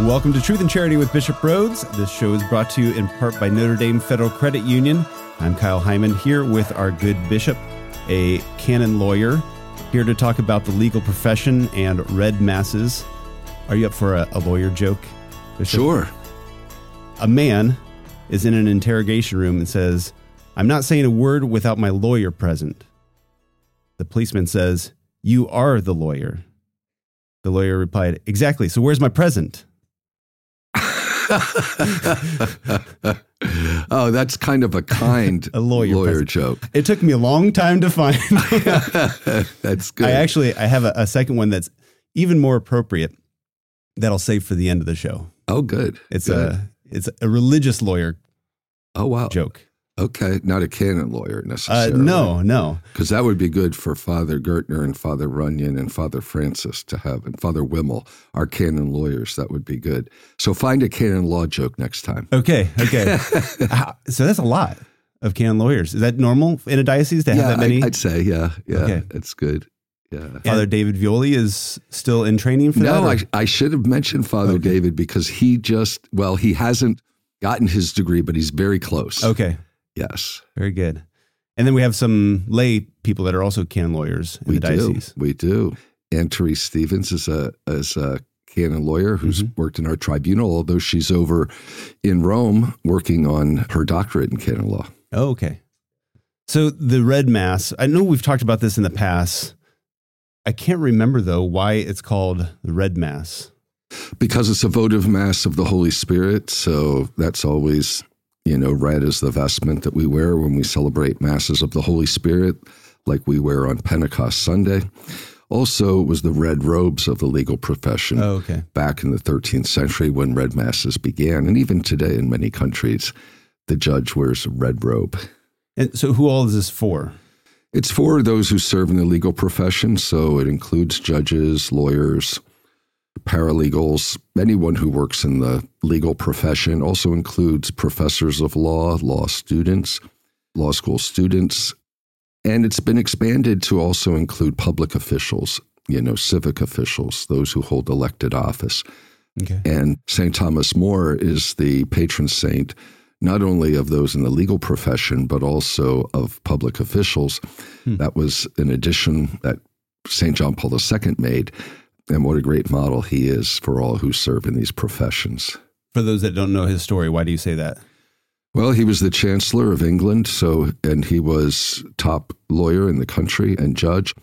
Welcome to Truth and Charity with Bishop Rhoades. This show is brought to you in part by Notre Dame Federal Credit Union. I'm Kyle Hyman here with our good bishop, a canon lawyer, here to talk about the legal profession and red masses. Are you up for a, a lawyer joke? Bishop? Sure. A man is in an interrogation room and says, I'm not saying a word without my lawyer present. The policeman says, You are the lawyer. The lawyer replied, Exactly. So where's my present? oh, that's kind of a kind A lawyer lawyer present. joke. It took me a long time to find. that's good. I actually I have a, a second one that's even more appropriate that I'll save for the end of the show. oh, good. It's Good. a it's a religious lawyer oh wow. joke. Okay, not a canon lawyer Uh, necessarily. no, no. because that would be good for Father Gurtner and Father Runyon and Father Francis to have, and Father Wimmel, our canon lawyers. That would be good. So find a canon law joke next time. Okay, okay. So that's a lot of canon lawyers. Is that normal in a diocese to have that many? I, would say, yeah, yeah, Okay. it's good. Yeah. Father David Violi is still in training for that. No, I, I should have mentioned Father Okay. David because he just, well, he hasn't gotten his degree, but he's very close. okay, Yes, very good. And then we have some lay people that are also canon lawyers in we the do. We do. Anne Therese Stevens is a, is a canon lawyer who's Mm-hmm. worked in our tribunal, although she's over in Rome working on her doctorate in canon law. Oh, okay. So the red mass, I know we've talked about this in the past. I can't remember though why it's called the red mass. Because it's a votive mass of the Holy Spirit. So that's always, you know, red is the vestment that we wear when we celebrate masses of the Holy Spirit, like we wear on Pentecost Sunday. Also, it was the red robes of the legal profession Oh, okay. back in the 13th century when red masses began. And even today in many countries, the judge wears a red robe. And so who all is this for? It's for those who serve in the legal profession, so it includes judges, lawyers, paralegals, anyone who works in the legal profession. Also includes professors of law, law students, law school students, and it's been expanded to also include public officials, you know, civic officials, those who hold elected office. Okay. And St. Thomas More is the patron saint, not only of those in the legal profession, but also of public officials. Hmm. That was an addition that St. John Paul II made. And what a great model he is for all who serve in these professions. For those that don't know his story, why do you say that? Well, he was the Chancellor of England, so and he was top lawyer in the country and judge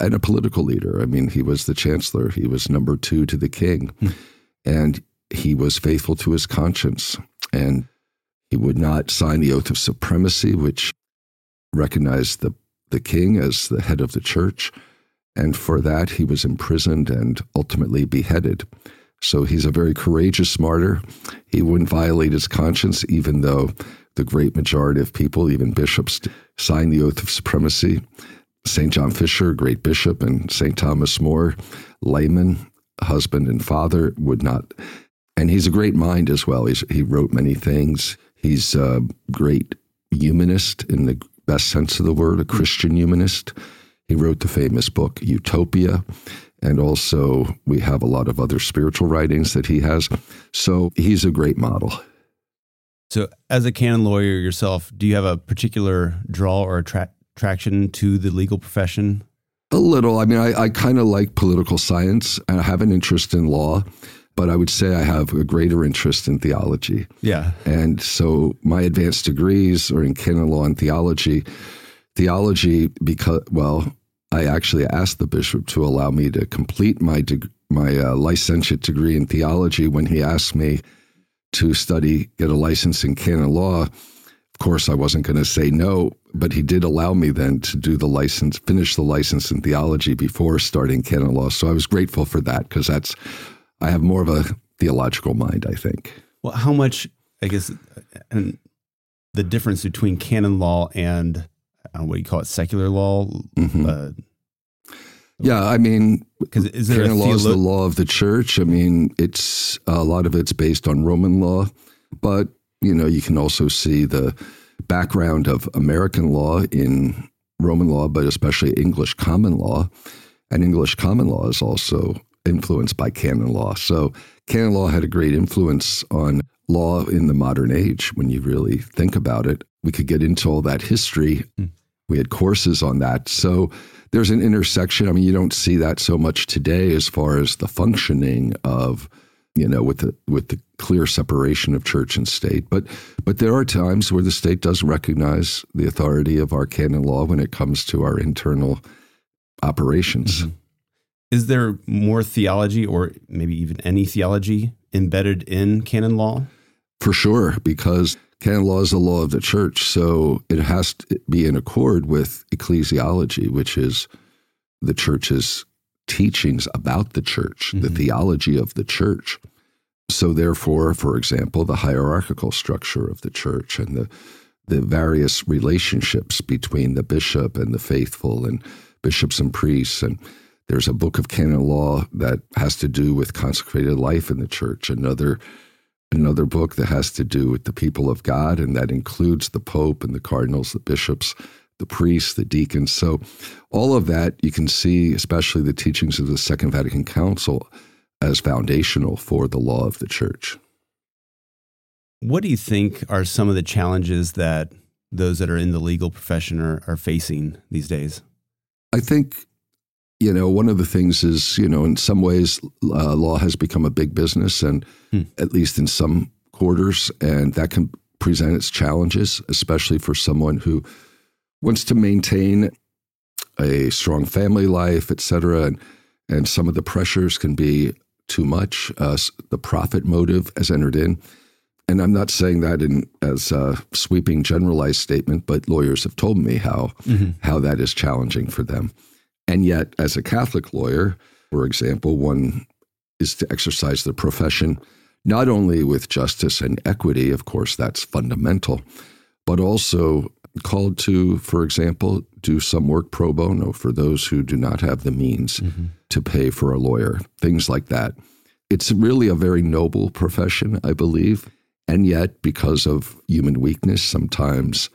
and a political leader. I mean, he was the Chancellor. He was number two to the King, hmm. and he was faithful to his conscience, and he would not sign the oath of supremacy, which recognized the the King as the head of the Church, and for that he was imprisoned and ultimately beheaded. So he's a very courageous martyr. He wouldn't violate his conscience, even though the great majority of people, even bishops, signed the oath of supremacy. St. John Fisher, great bishop, and St. Thomas More, layman, husband and father, would not. And he's a great mind as well. He's, he wrote many things. He's a great humanist in the best sense of the word, a Christian humanist. He wrote the famous book Utopia. And also, we have a lot of other spiritual writings that he has. So he's a great model. So, as a canon lawyer yourself, do you have a particular draw or attra- attraction to the legal profession? A little. I mean, I, I kind of like political science. And I have an interest in law, but I would say I have a greater interest in theology. Yeah. And so my advanced degrees are in canon law and theology. Theology, because, well, I actually asked the bishop to allow me to complete my, deg- my uh, licentiate degree in theology when he asked me to study, get a license in canon law. Of course, I wasn't going to say no, but he did allow me then to do the license, finish the license in theology before starting canon law. So I was grateful for that because that's, I have more of a theological mind, I think. Well, how much, I guess, and the difference between canon law and uh, what do you call it, secular law? Mhm. Uh, Yeah, I mean, Because is there a canon law is the law of the church. I mean, it's a lot of it's based on Roman law, but you know, you can also see the background of American law in Roman law, but especially English common law. And English common law is also influenced by canon law. So canon law had a great influence on law in the modern age when you really think about it. We could get into all that history. Mm. We had courses on that. So there's an intersection. I mean, you don't see that so much today as far as the functioning of, you know, with the with the clear separation of church and state. But but there are times where the state does recognize the authority of our canon law when it comes to our internal operations. Mm-hmm. Is there more theology or maybe even any theology embedded in canon law? For sure, because canon law is the law of the church. So it has to be in accord with ecclesiology, which is the church's teachings about the church, mm-hmm. the theology of the church. So therefore, for example, the hierarchical structure of the church and the the various relationships between the bishop and the faithful and bishops and priests and there's a book of canon law that has to do with consecrated life in the church another another book that has to do with the people of God, and that includes the Pope and the cardinals, the bishops, the priests, the deacons. So, all of that you can see, especially the teachings of the Second Vatican Council, as foundational for the law of the church. What do you think are some of the challenges that those that are in the legal profession are, are facing these days? I think you know, one of the things is, you know, in some ways, uh, law has become a big business, and hmm. at least in some quarters, and that can present its challenges, especially for someone who wants to maintain a strong family life, et cetera. And, and some of the pressures can be too much. Uh, the profit motive has entered in. And I'm not saying that in as a sweeping generalized statement, but lawyers have told me how mm-hmm. how that is challenging for them. And yet, as a Catholic lawyer, for example, one is to exercise the profession not only with justice and equity, of course, that's fundamental, but also called to, for example, do some work pro bono for those who do not have the means mm-hmm. to pay for a lawyer, things like that. It's really a very noble profession, I believe. And yet, because of human weakness, sometimes,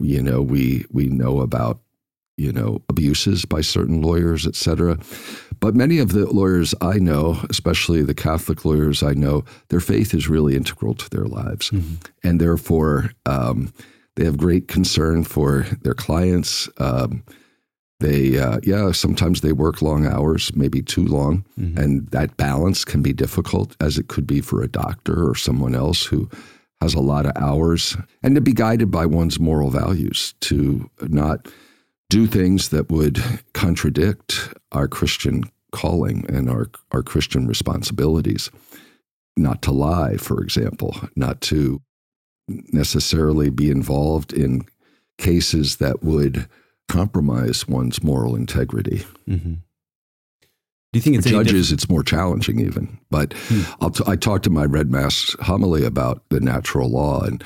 you know, we we know about you know, abuses by certain lawyers, et cetera. But many of the lawyers I know, especially the Catholic lawyers I know, their faith is really integral to their lives. Mm-hmm. And therefore, um, they have great concern for their clients. Um, they, uh, yeah, sometimes they work long hours, maybe too long. Mm-hmm. And that balance can be difficult, as it could be for a doctor or someone else who has a lot of hours. And to be guided by one's moral values, to not do things that would contradict our Christian calling and our, our Christian responsibilities. Not to lie, for example, not to necessarily be involved in cases that would compromise one's moral integrity. Mm-hmm. Do you think it's judges? It's more challenging, even. But hmm. T- i talked to my Red Mass homily about the natural law and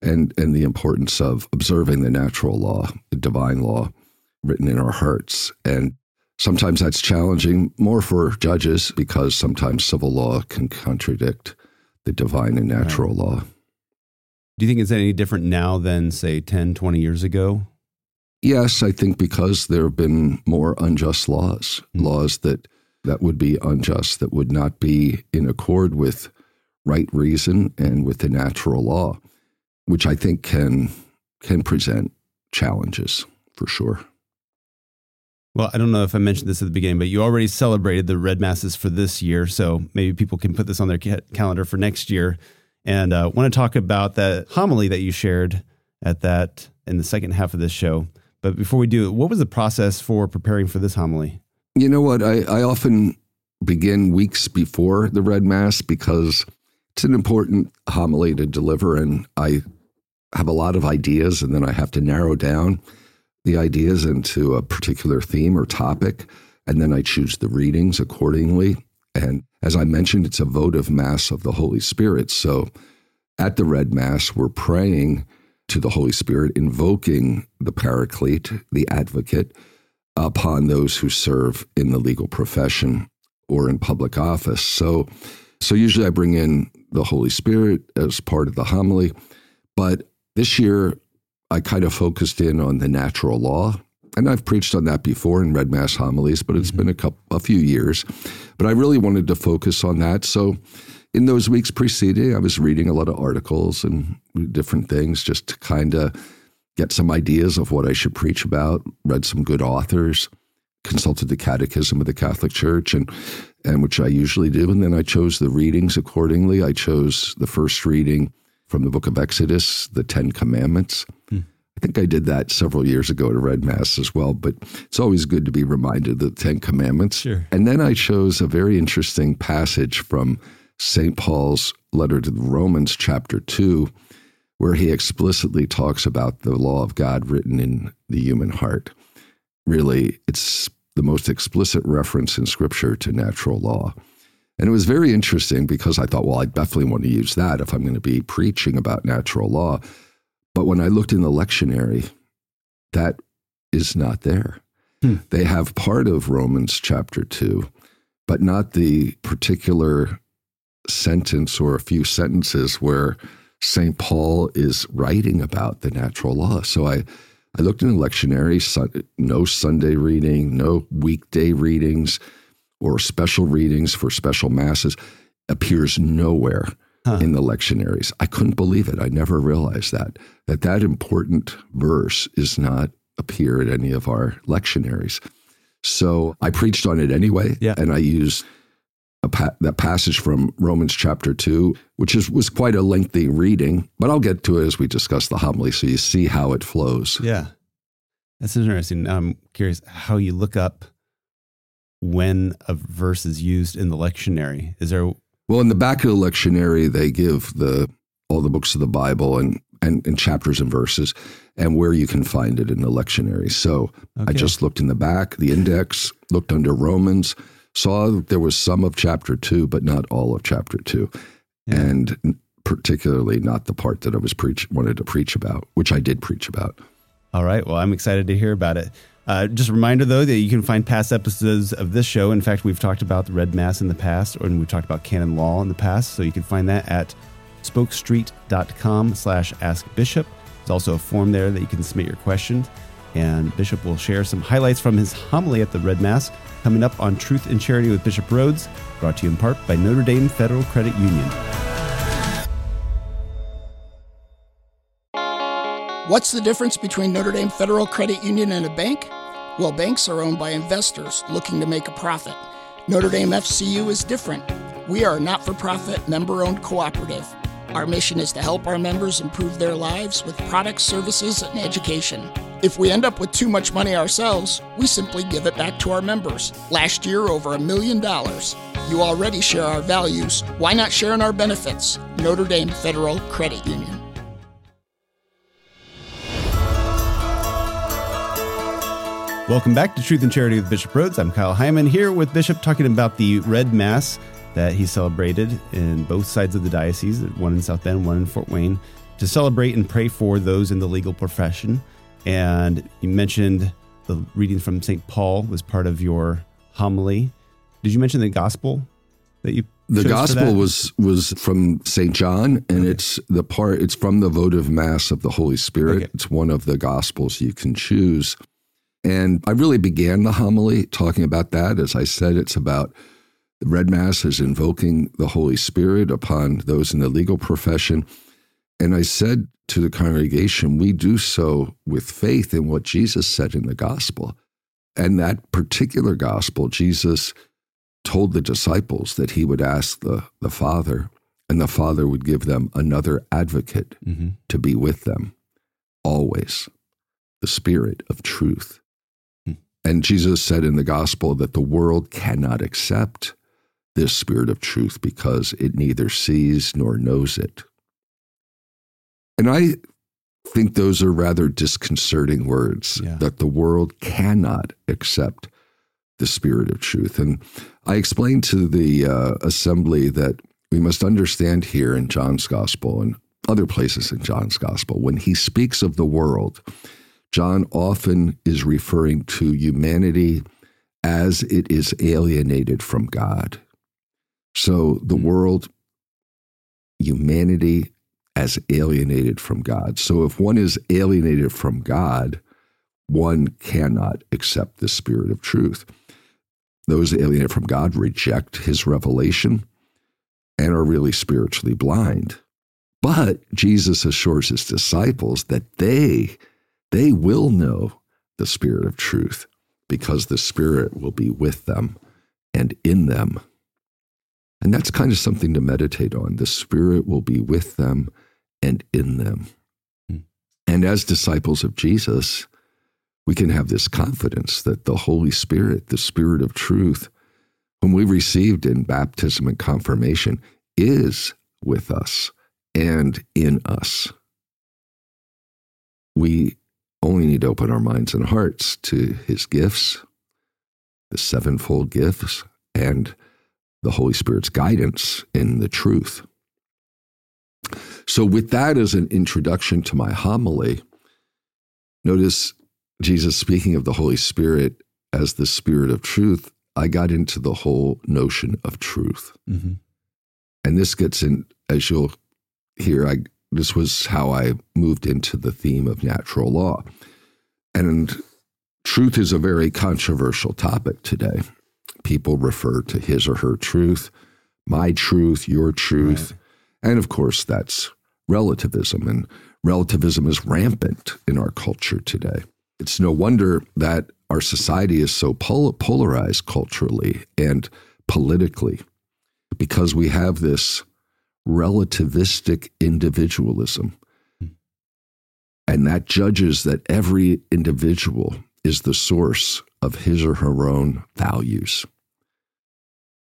and and the importance of observing the natural law, the divine law, written in our hearts. And sometimes that's challenging more for judges because sometimes civil law can contradict the divine and natural right. law. Do you think it's any different now than, say, 10, 20 years ago? Yes, I think because there have been more unjust laws, mm-hmm. laws that, that would be unjust, that would not be in accord with right reason and with the natural law, which I think can can present challenges for sure. Well, I don't know if I mentioned this at the beginning, but you already celebrated the red masses for this year, so maybe people can put this on their ca- calendar for next year. And uh, want to talk about that homily that you shared at that in the second half of this show. But before we do, what was the process for preparing for this homily? You know what? I, I often begin weeks before the red mass because it's an important homily to deliver, and I have a lot of ideas, and then I have to narrow down the ideas into a particular theme or topic, and then I choose the readings accordingly. And as I mentioned, it's a votive Mass of the Holy Spirit. So at the Red Mass, we're praying to the Holy Spirit, invoking the Paraclete, the advocate, upon those who serve in the legal profession or in public office. So, so usually I bring in the Holy Spirit as part of the homily, but this year I kind of focused in on the natural law and I've preached on that before in Red Mass homilies, but it's mm-hmm. been a couple, a few years. But I really wanted to focus on that. So in those weeks preceding, I was reading a lot of articles and different things just to kind of get some ideas of what I should preach about. Read some good authors, consulted the Catechism of the Catholic Church, and and which I usually do. And then I chose the readings accordingly. I chose the first reading from the Book of Exodus, the Ten Commandments. Hmm. I think I did that several years ago at a Red Mass as well, but it's always good to be reminded of the Ten Commandments. Sure. And then I chose a very interesting passage from St. Paul's letter to the Romans, chapter 2, where he explicitly talks about the law of God written in the human heart. Really, it's the most explicit reference in Scripture to natural law. And it was very interesting because I thought, well, I definitely want to use that if I'm going to be preaching about natural law. But when I looked in the lectionary, that is not there. Hmm. They have part of Romans chapter 2, but not the particular sentence or a few sentences where St. Paul is writing about the natural law. So I, I looked in the lectionary, no Sunday reading, no weekday readings or special readings for special masses appears nowhere huh. in the lectionaries. I couldn't believe it. I never realized that that that important verse is not appear in any of our lectionaries. So I preached on it anyway, yeah. and I used pa- that passage from Romans chapter two, which is was quite a lengthy reading, but I'll get to it as we discuss the homily, so you see how it flows. Yeah, that's interesting. I'm curious how you look up when a verse is used in the lectionary. Is there well, in the back of the lectionary, they give the all the books of the Bible and and, and chapters and verses, and where you can find it in the lectionary. So okay. I just looked in the back, the index, looked under Romans, saw there was some of chapter two, but not all of chapter two, yeah. and particularly not the part that I was preach wanted to preach about, which I did preach about. All right. Well, I'm excited to hear about it. Uh, just a reminder, though, that you can find past episodes of this show. In fact, we've talked about the Red Mass in the past, and we've talked about canon law in the past. So you can find that at spokestreet.com slash askbishop. There's also a form there that you can submit your questions. And Bishop will share some highlights from his homily at the Red Mass coming up on Truth and Charity with Bishop Rhoades, brought to you in part by Notre Dame Federal Credit Union. What's the difference between Notre Dame Federal Credit Union and a bank? Well, banks are owned by investors looking to make a profit. Notre Dame FCU is different. We are a not for profit, member owned cooperative. Our mission is to help our members improve their lives with products, services, and education. If we end up with too much money ourselves, we simply give it back to our members. Last year, over a million dollars. You already share our values. Why not share in our benefits? Notre Dame Federal Credit Union. Welcome back to Truth and Charity with Bishop Rhoades. I'm Kyle Hyman here with Bishop talking about the Red Mass that he celebrated in both sides of the diocese, one in South Bend, one in Fort Wayne, to celebrate and pray for those in the legal profession. And you mentioned the reading from St. Paul was part of your homily. Did you mention the gospel that you the gospel was was from St. John, and okay. it's the part. It's from the votive mass of the Holy Spirit. Okay. It's one of the gospels you can choose. And I really began the homily talking about that. As I said, it's about the Red Mass is invoking the Holy Spirit upon those in the legal profession. And I said to the congregation, we do so with faith in what Jesus said in the gospel. And that particular gospel, Jesus told the disciples that he would ask the, the Father, and the Father would give them another advocate mm-hmm. to be with them always, the Spirit of truth. And Jesus said in the gospel that the world cannot accept this spirit of truth because it neither sees nor knows it. And I think those are rather disconcerting words yeah. that the world cannot accept the spirit of truth. And I explained to the uh, assembly that we must understand here in John's gospel and other places in John's gospel, when he speaks of the world, John often is referring to humanity as it is alienated from God. So the hmm. world, humanity as alienated from God. So if one is alienated from God, one cannot accept the spirit of truth. Those alienated from God reject his revelation and are really spiritually blind. But Jesus assures his disciples that they they will know the spirit of truth because the spirit will be with them and in them. And that's kind of something to meditate on. The spirit will be with them and in them. Hmm. And as disciples of Jesus, we can have this confidence that the Holy Spirit, the Spirit of truth, whom we received in baptism and confirmation, is with us and in us. We only need to open our minds and hearts to his gifts, the sevenfold gifts, and the Holy Spirit's guidance in the truth. So, with that as an introduction to my homily, notice Jesus speaking of the Holy Spirit as the Spirit of truth. I got into the whole notion of truth. Mm-hmm. And this gets in, as you'll hear, I, this was how I moved into the theme of natural law. And truth is a very controversial topic today. People refer to his or her truth, my truth, your truth. Right. And of course, that's relativism. And relativism is rampant in our culture today. It's no wonder that our society is so pol- polarized culturally and politically because we have this relativistic individualism. And that judges that every individual is the source of his or her own values.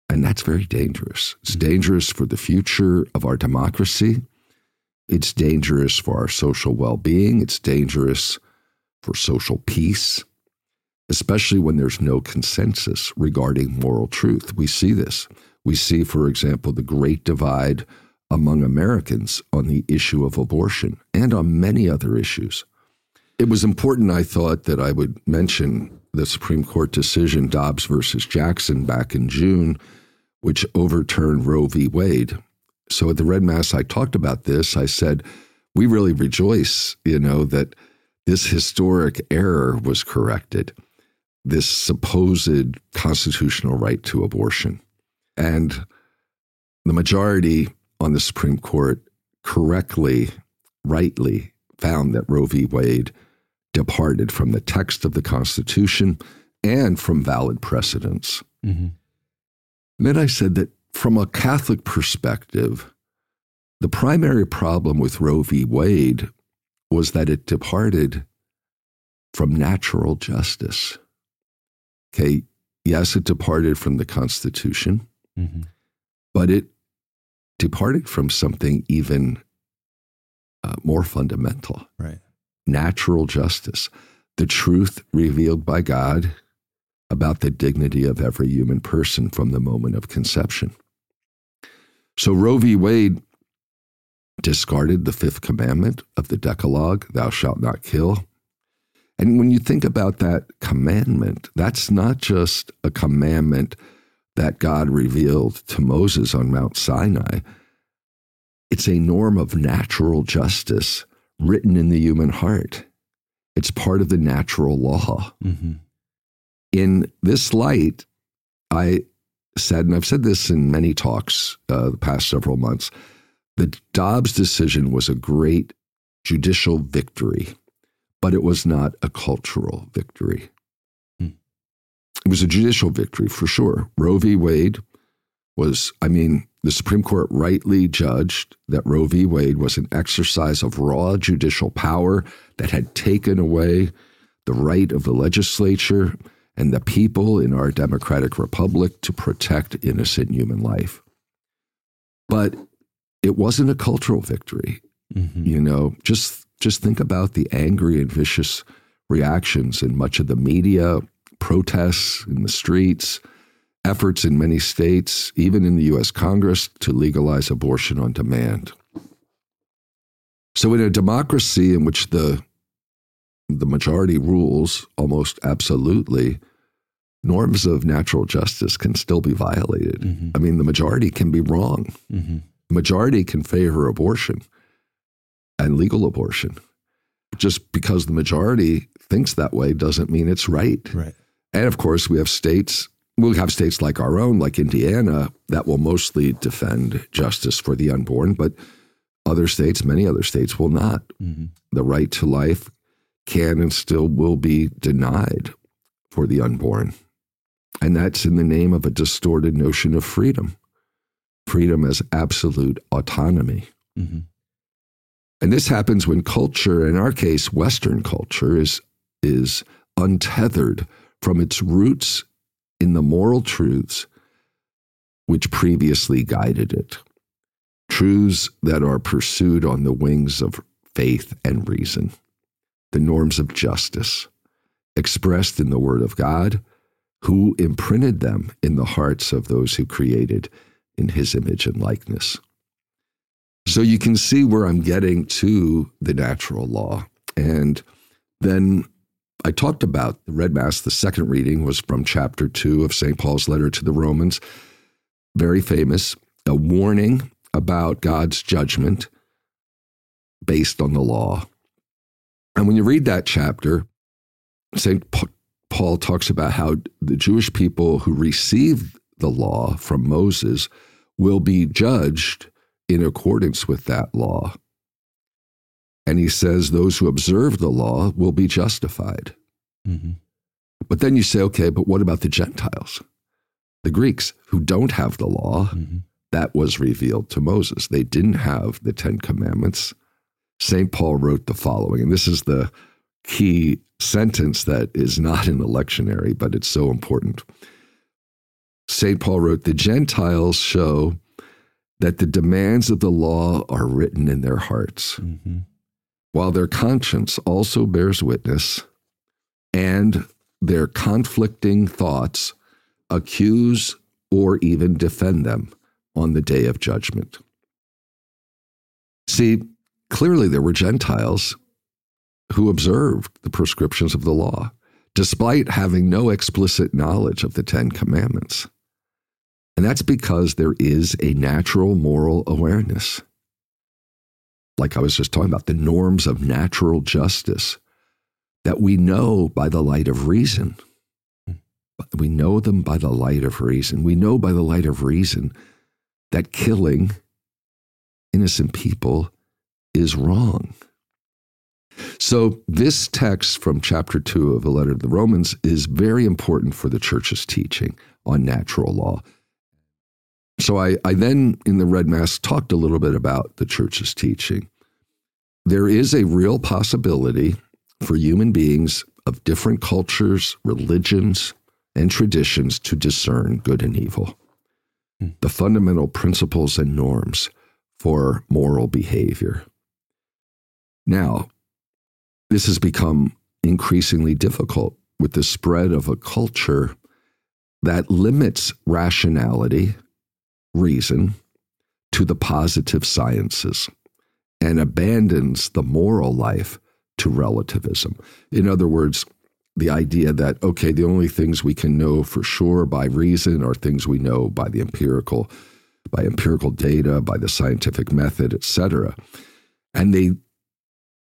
And that's very dangerous. It's mm-hmm. dangerous for the future of our democracy. It's dangerous for our social well being. It's dangerous for social peace, especially when there's no consensus regarding moral truth. We see this. We see, for example, the great divide among Americans on the issue of abortion and on many other issues. It was important, I thought, that I would mention the Supreme Court decision, Dobbs versus Jackson, back in June, which overturned Roe v. Wade. So at the Red Mass, I talked about this. I said, we really rejoice, you know, that this historic error was corrected, this supposed constitutional right to abortion. And the majority on the Supreme Court correctly, rightly found that Roe v. Wade departed from the text of the Constitution and from valid precedents. Mm-hmm. then I said that from a Catholic perspective, the primary problem with Roe v. Wade was that it departed from natural justice. Okay, yes, it departed from the Constitution, mm-hmm. but it departed from something even uh, more fundamental. Right. Natural justice, the truth revealed by God about the dignity of every human person from the moment of conception. So Roe v. Wade discarded the fifth commandment of the Decalogue, thou shalt not kill. And when you think about that commandment, that's not just a commandment that God revealed to Moses on Mount Sinai. It's a norm of natural justice written in the human heart. It's part of the natural law. Mm-hmm. In this light, I said, and I've said this in many talks uh, the past several months, the Dobbs decision was a great judicial victory, but it was not a cultural victory. It was a judicial victory for sure. Roe v. Wade was, I mean, the Supreme Court rightly judged that Roe v. Wade was an exercise of raw judicial power that had taken away the right of the legislature and the people in our democratic republic to protect innocent human life. But it wasn't a cultural victory. Mm-hmm. You know, just just think about the angry and vicious reactions in much of the media, protests in the streets, efforts in many states, even in the US Congress, to legalize abortion on demand. So in a democracy in which the the majority rules almost absolutely, norms of natural justice can still be violated. Mm-hmm. I mean, the majority can be wrong. Mm-hmm majority can favor abortion and legal abortion. just because the majority thinks that way doesn't mean it's right. Right. And of course, we have states, we'll have states like our own, like Indiana, that will mostly defend justice for the unborn, but other states, many other states, will not. Mm-hmm. The right to life can and still will be denied for the unborn. And that's in the name of a distorted notion of freedom freedom as absolute autonomy. Mm-hmm. And this happens when culture, in our case, Western culture, is, is untethered from its roots in the moral truths which previously guided it. Truths that are pursued on the wings of faith and reason, the norms of justice, expressed in the Word of God, who imprinted them in the hearts of those who created in His image and likeness. So you can see where I'm getting to the natural law. And then I talked about the Red Mass. The second reading was from chapter two of St. Paul's letter to the Romans. Very famous, a warning about God's judgment based on the law. And when you read that chapter, St. Paul talks about how the Jewish people who received the law from Moses will be judged in accordance with that law. And he says those who observe the law will be justified. Mm-hmm. But then you say, okay, but what about the Gentiles? The Greeks who don't have the law mm-hmm. that was revealed to Moses. They didn't have the Ten Commandments. St. Paul wrote the following, and this is the key sentence that is not in the lectionary, but it's so important. St. Paul wrote, The Gentiles show that the demands of the law are written in their hearts, mm-hmm. While their conscience also bears witness, and their conflicting thoughts accuse or even defend them on the day of judgment. See, clearly there were Gentiles who observed the prescriptions of the law, despite having no explicit knowledge of the Ten Commandments. And that's because there is a natural moral awareness. Like I was just talking about, the norms of natural justice that we know by the light of reason. Hmm. We know them by the light of reason. We know by the light of reason that killing innocent people is wrong. So, this text from chapter 2 of the letter to the Romans is very important for the church's teaching on natural law. So I, I then, in the Red Mass, talked a little bit about the church's teaching. There is a real possibility for human beings of different cultures, religions, and traditions to discern good and evil, hmm. the fundamental principles and norms for moral behavior. Now, this has become increasingly difficult with the spread of a culture that limits rationality reason to the positive sciences and abandons the moral life to relativism. In other words, the idea that, okay, the only things we can know for sure by reason are things we know by the empirical, by empirical data, by the scientific method, etc. And they,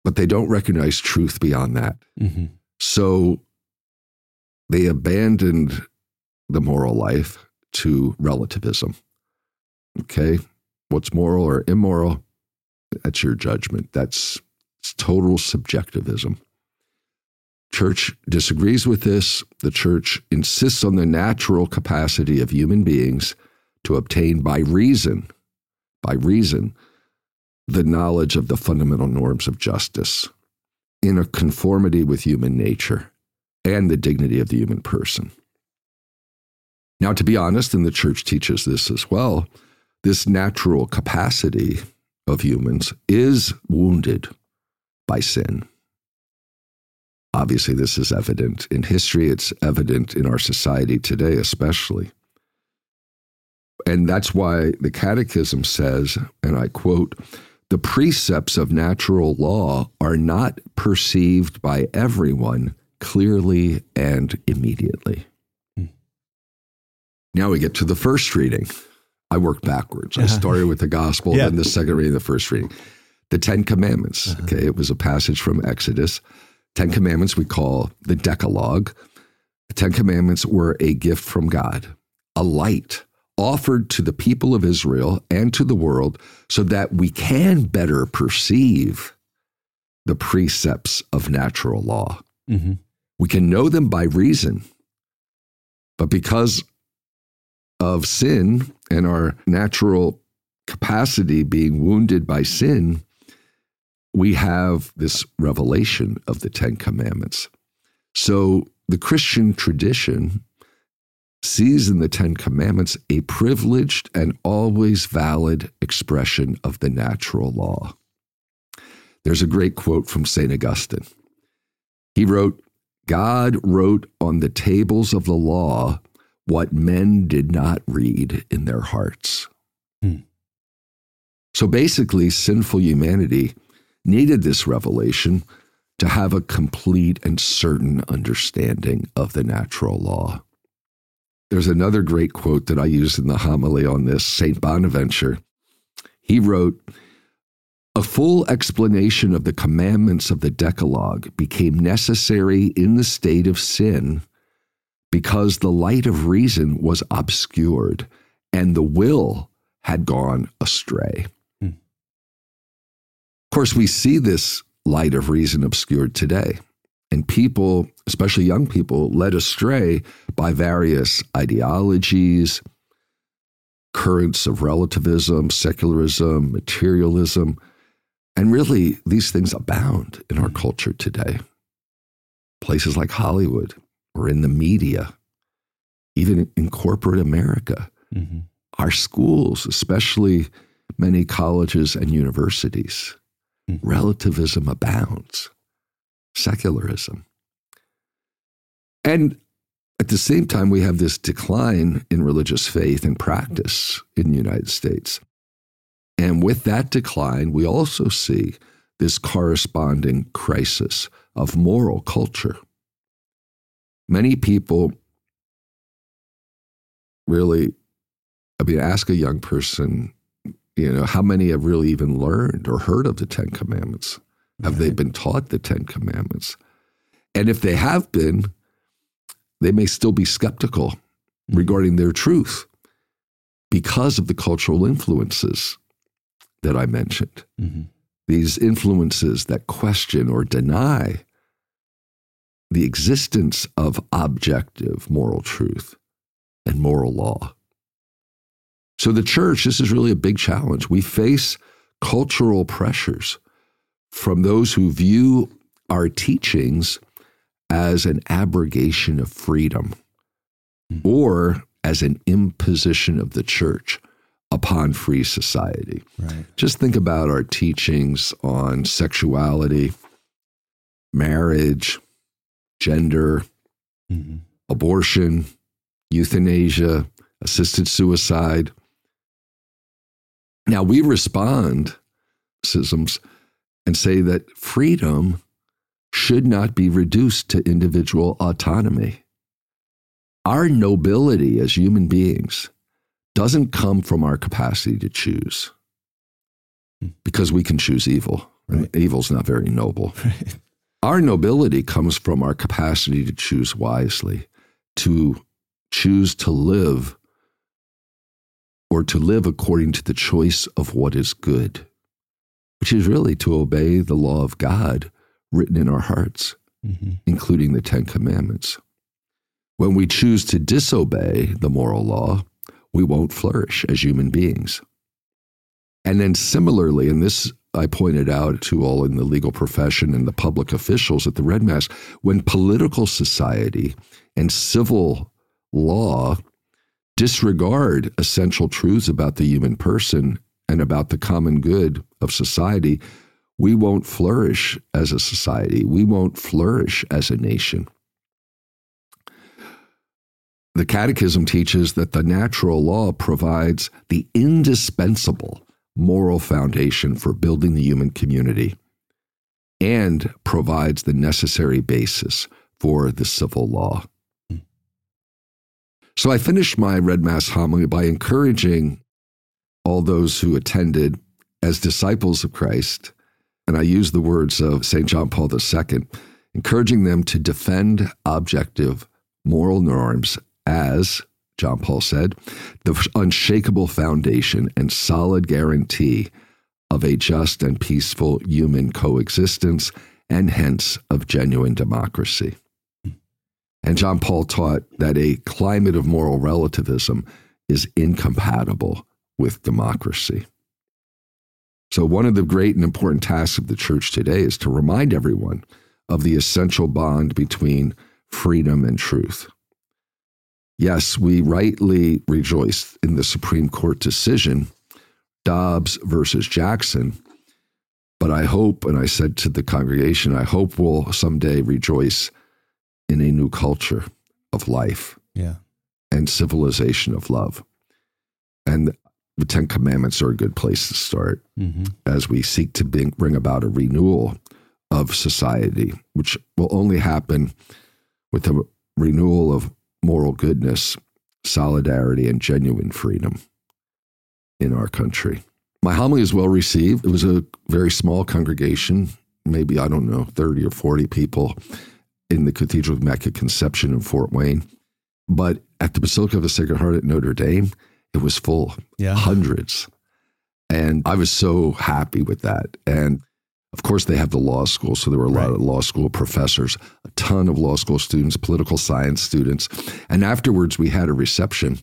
but they don't recognize truth beyond that. Mm-hmm. So they abandoned the moral life to relativism. Okay. What's moral or immoral? That's your judgment. That's total subjectivism. Church disagrees with this. The church insists on the natural capacity of human beings to obtain by reason, by reason, the knowledge of the fundamental norms of justice in a conformity with human nature and the dignity of the human person. Now, to be honest, and the church teaches this as well, this natural capacity of humans is wounded by sin. Obviously, this is evident in history, it's evident in our society today, especially. And that's why the Catechism says, and I quote, the precepts of natural law are not perceived by everyone clearly and immediately. Hmm. Now we get to the first reading. I worked backwards. I started with the gospel, yeah. then the second reading, the first reading. the Ten Commandments. Uh-huh. Okay, it was a passage from Exodus. Ten Commandments we call the Decalogue. The Ten Commandments were a gift from God, a light offered to the people of Israel and to the world so that we can better perceive the precepts of natural law. Mm-hmm. We can know them by reason, but because of sin and our natural capacity being wounded by sin, we have this revelation of the Ten Commandments. So the Christian tradition sees in the Ten Commandments a privileged and always valid expression of the natural law. There's a great quote from St. Augustine. He wrote, God wrote on the tables of the law what men did not read in their hearts. Hmm. So basically, sinful humanity needed this revelation to have a complete and certain understanding of the natural law. There's another great quote that I used in the homily on this, St. Bonaventure. He wrote, a full explanation of the commandments of the Decalogue became necessary in the state of sin because the light of reason was obscured and the will had gone astray. Hmm. Of course, we see this light of reason obscured today. And people, especially young people, led astray by various ideologies, currents of relativism, secularism, materialism. And really, these things abound in our culture today. Places like Hollywood or in the media, even in corporate America, mm-hmm. our schools, especially many colleges and universities, mm-hmm. relativism abounds, secularism. And at the same time, we have this decline in religious faith and practice in the United States. And with that decline, we also see this corresponding crisis of moral culture. Many people really, I mean, ask a young person, you know, how many have really even learned or heard of the Ten Commandments? Have right. they been taught the Ten Commandments? And if they have been, they may still be skeptical mm-hmm. regarding their truth because of the cultural influences that I mentioned. Mm-hmm. These influences that question or deny the existence of objective moral truth and moral law. So, the church, this is really a big challenge. We face cultural pressures from those who view our teachings as an abrogation of freedom mm-hmm. or as an imposition of the church upon free society. Right. Just think about our teachings on sexuality, marriage, gender, mm-hmm. abortion, euthanasia, assisted suicide. Now we respond, schisms, and say that freedom should not be reduced to individual autonomy. Our nobility as human beings doesn't come from our capacity to choose because we can choose evil. Right. Evil's not very noble. Right. Our nobility comes from our capacity to choose wisely, to choose to live or to live according to the choice of what is good, which is really to obey the law of God written in our hearts, mm-hmm. including the Ten Commandments. When we choose to disobey the moral law, we won't flourish as human beings. And then, similarly, and this I pointed out to all in the legal profession and the public officials at the Red Mass, when political society and civil law disregard essential truths about the human person and about the common good of society, we won't flourish as a society. We won't flourish as a nation. The Catechism teaches that the natural law provides the indispensable moral foundation for building the human community and provides the necessary basis for the civil law. Hmm. So I finished my Red Mass homily by encouraging all those who attended as disciples of Christ and I use the words of St. John Paul II, encouraging them to defend objective moral norms as, John Paul said, the unshakable foundation and solid guarantee of a just and peaceful human coexistence and hence of genuine democracy. And John Paul taught that a climate of moral relativism is incompatible with democracy. So, one of the great and important tasks of the church today is to remind everyone of the essential bond between freedom and truth. Yes, we rightly rejoice in the Supreme Court decision, Dobbs versus Jackson. But I hope, and I said to the congregation, I hope we'll someday rejoice in a new culture of life yeah. and civilization of love. And the Ten Commandments are a good place to start Mm-hmm. as we seek to bring, bring about a renewal of society, which will only happen with a renewal of moral goodness, solidarity, and genuine freedom in our country. My homily is well received. It was a very small congregation, maybe, I don't know, 30 or 40 people in the Cathedral of Immaculate Conception in Fort Wayne. But at the Basilica of the Sacred Heart at Notre Dame, it was full, Yeah. hundreds. And I was so happy with that. And of course, they have the law school. So there were a lot Right. of law school professors, a ton of law school students, political science students. And afterwards, we had a reception.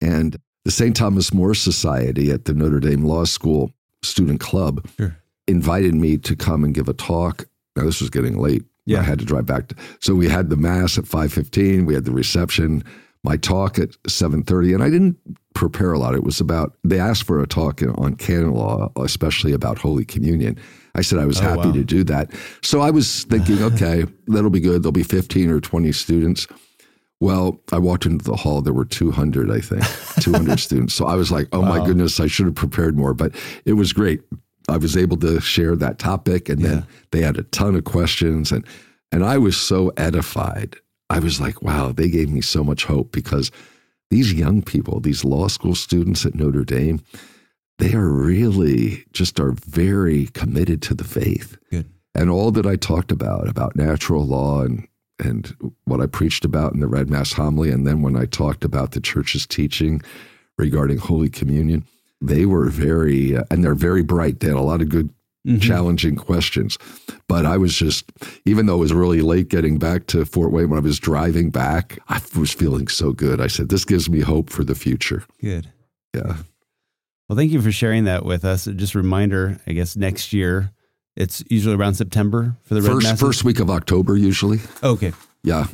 And the St. Thomas More Society at the Notre Dame Law School Student Club Sure. invited me to come and give a talk. Now, this was getting late. Yeah. I had to drive back. To, so we had the mass at 5:15. We had the reception. My talk at 7:30, and I didn't prepare a lot. It was about they asked for a talk on canon law, especially about Holy Communion. I said I was Oh, happy wow. to do that. So I was thinking, okay, that'll be good. There'll be 15 or 20 students. Well, I walked into the hall. There were 200, I think, 200 students. So I was like, oh my goodness, I should have prepared more. But it was great. I was able to share that topic, and Yeah. then they had a ton of questions, and and I was so edified. I was like, wow, they gave me so much hope because these young people, these law school students at Notre Dame, they are really just are very committed to the faith Good. and all that I talked about about natural law and and what I preached about in the Red Mass homily, and then when I talked about the church's teaching regarding Holy Communion, they were very uh, and they're very bright. They had a lot of good, Mhm. challenging questions. But I was just, even though it was really late getting back to Fort Wayne, when I was driving back, I was feeling so good. I said, "This gives me hope for the future." Good. Yeah. Well, thank you for sharing that with us. Just a reminder, I guess next year, it's usually around September for the Red First Masses. first week of October, usually. Okay. Yeah.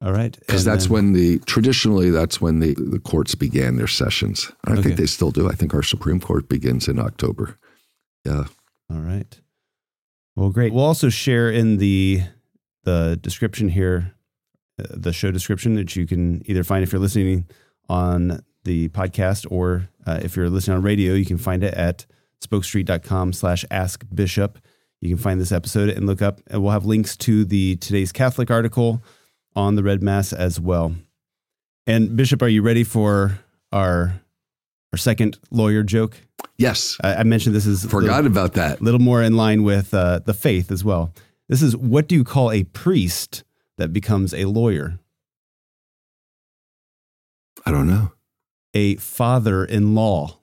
All right. because that's then- when the traditionally that's when the, the courts began their sessions. I Okay. think they still do. I think our Supreme Court begins in October. Yeah. All right. Well, great. We'll also share in the the description here, uh, the show description that you can either find if you're listening on the podcast or uh, if you're listening on radio, you can find it at spokestreet.com slash ask bishop. You can find this episode and look up, and we'll have links to the today's Catholic article on the Red Mass as well. And Bishop, are you ready for our our second lawyer joke? Yes. I, I mentioned this is a little- Forgot about that. a little more in line with uh, the faith as well. This is what do you call a priest that becomes a lawyer? I don't know. A father in law.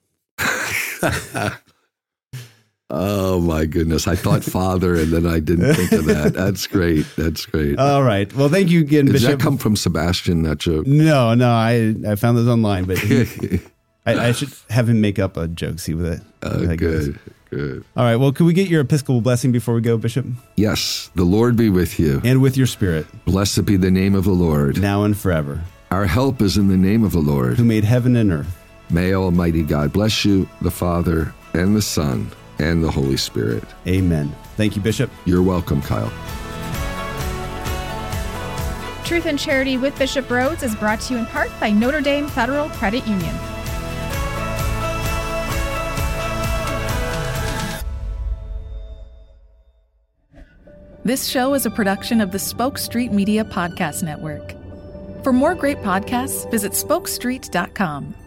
oh my goodness. I thought father and then I didn't think of that. That's great. That's great. All right. Well, thank you again, Does Bishop. that come from Sebastian, that joke? no, no, I I found this online, but he, I, I should have him make up a joke. See what it. Uh, what that goes. good. Good. All right. Well, can we get your Episcopal blessing before we go, Bishop? Yes. The Lord be with you. And with your spirit, Blessed be the name of the Lord. now and forever, Our help is in the name of the Lord. who made heaven and earth. May Almighty God bless you, the Father, and the Son, and the Holy Spirit. Amen. Thank you, Bishop. You're welcome, Kyle. Truth and Charity with Bishop Rhoades is brought to you in part by Notre Dame Federal Credit Union. This show is a production of the Spoke Street Media Podcast Network. For more great podcasts, visit spokestreet.com.